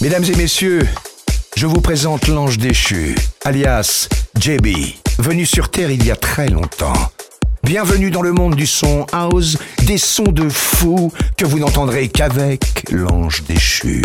Mesdames et messieurs, je vous présente l'ange déchu, alias JB, venu sur Terre il y a très longtemps. Bienvenue dans le monde du son house, des sons de fou que vous n'entendrez qu'avec l'ange déchu.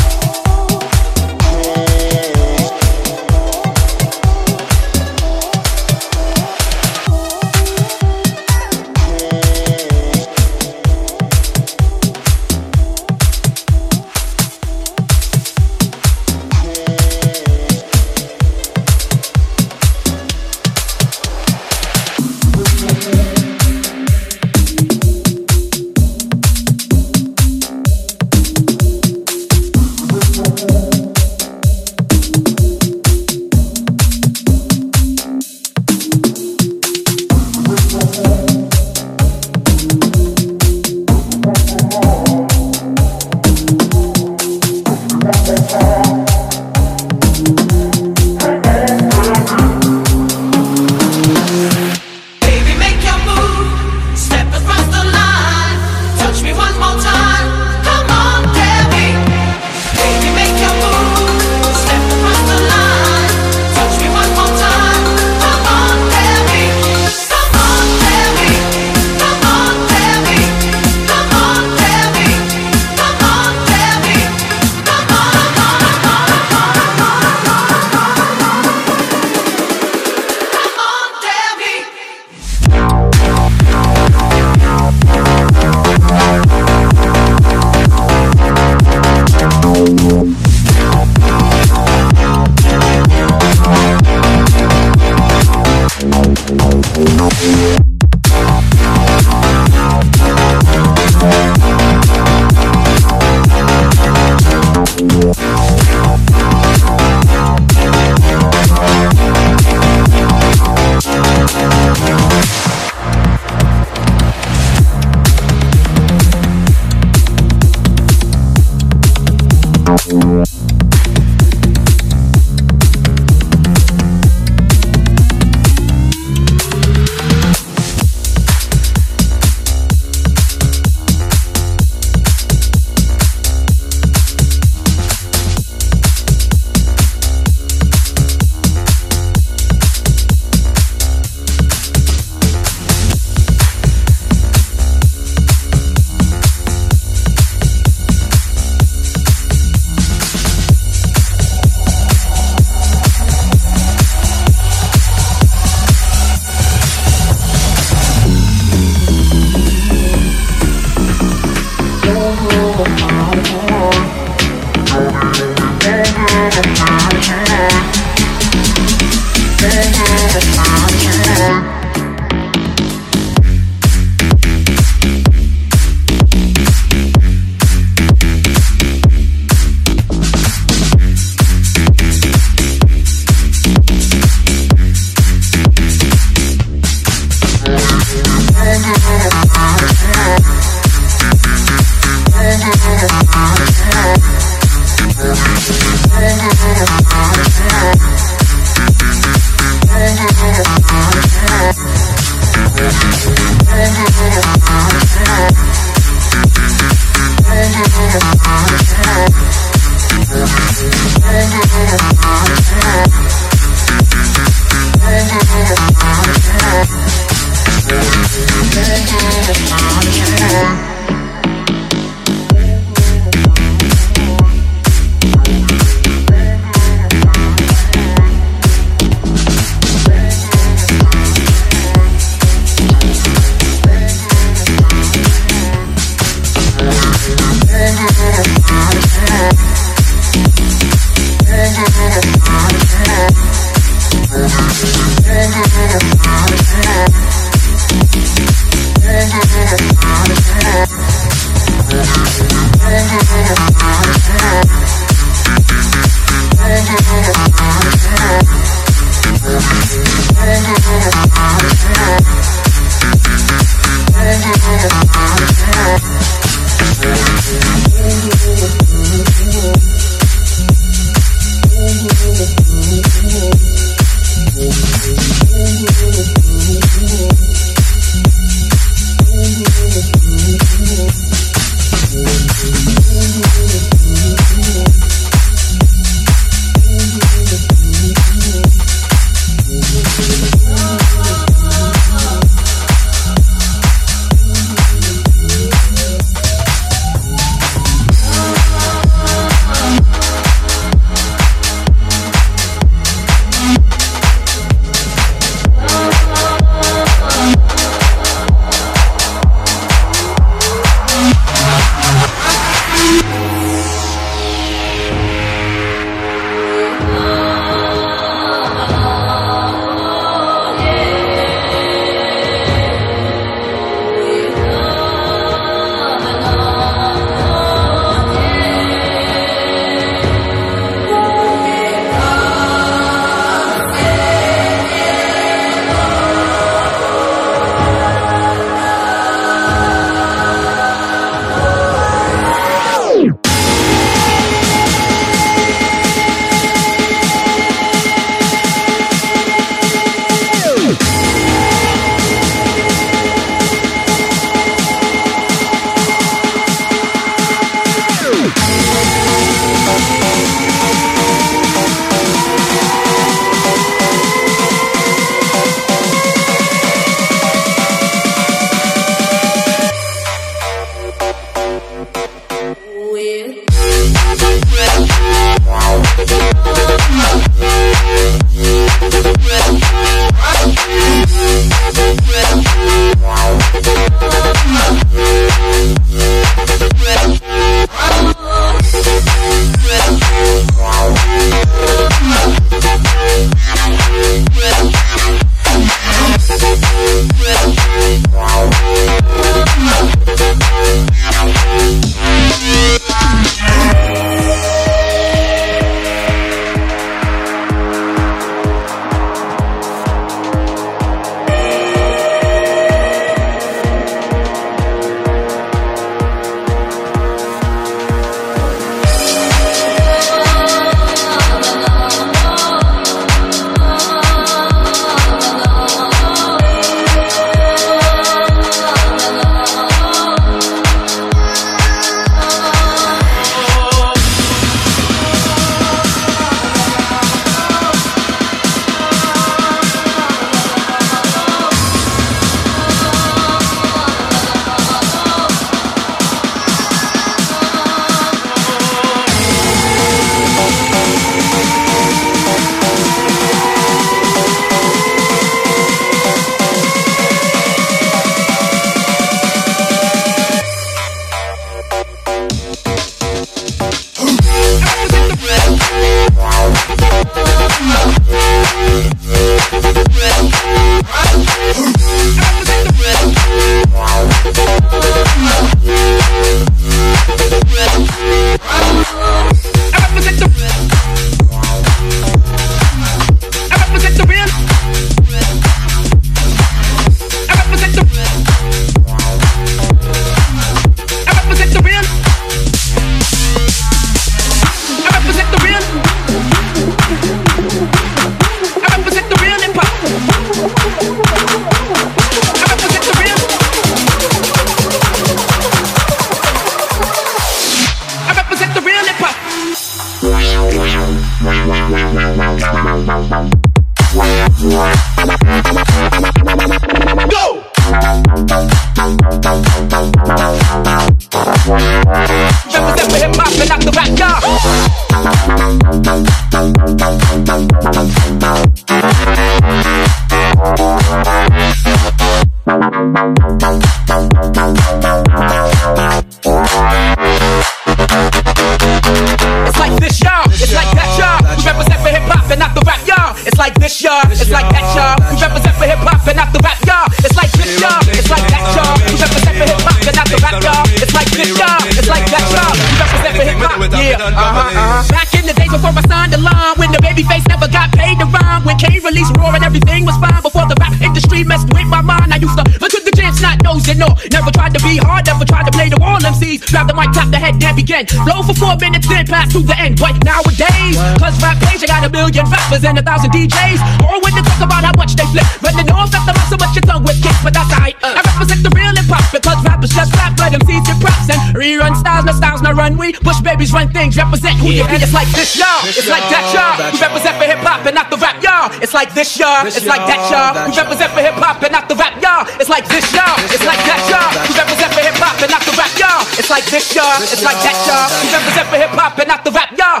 who yeah. you be. It's like this, y'all. It's like that, y'all. We represent for hip hop and not the rap, y'all. It's like this, y'all. It's like that, y'all. We represent for hip hop and not the rap, y'all. It's like this, y'all. It's like that, y'all. We represent for hip hop and not the rap, y'all. It's like this, y'all. It's like that, y'all. We represent for hip hop and not the rap, y'all.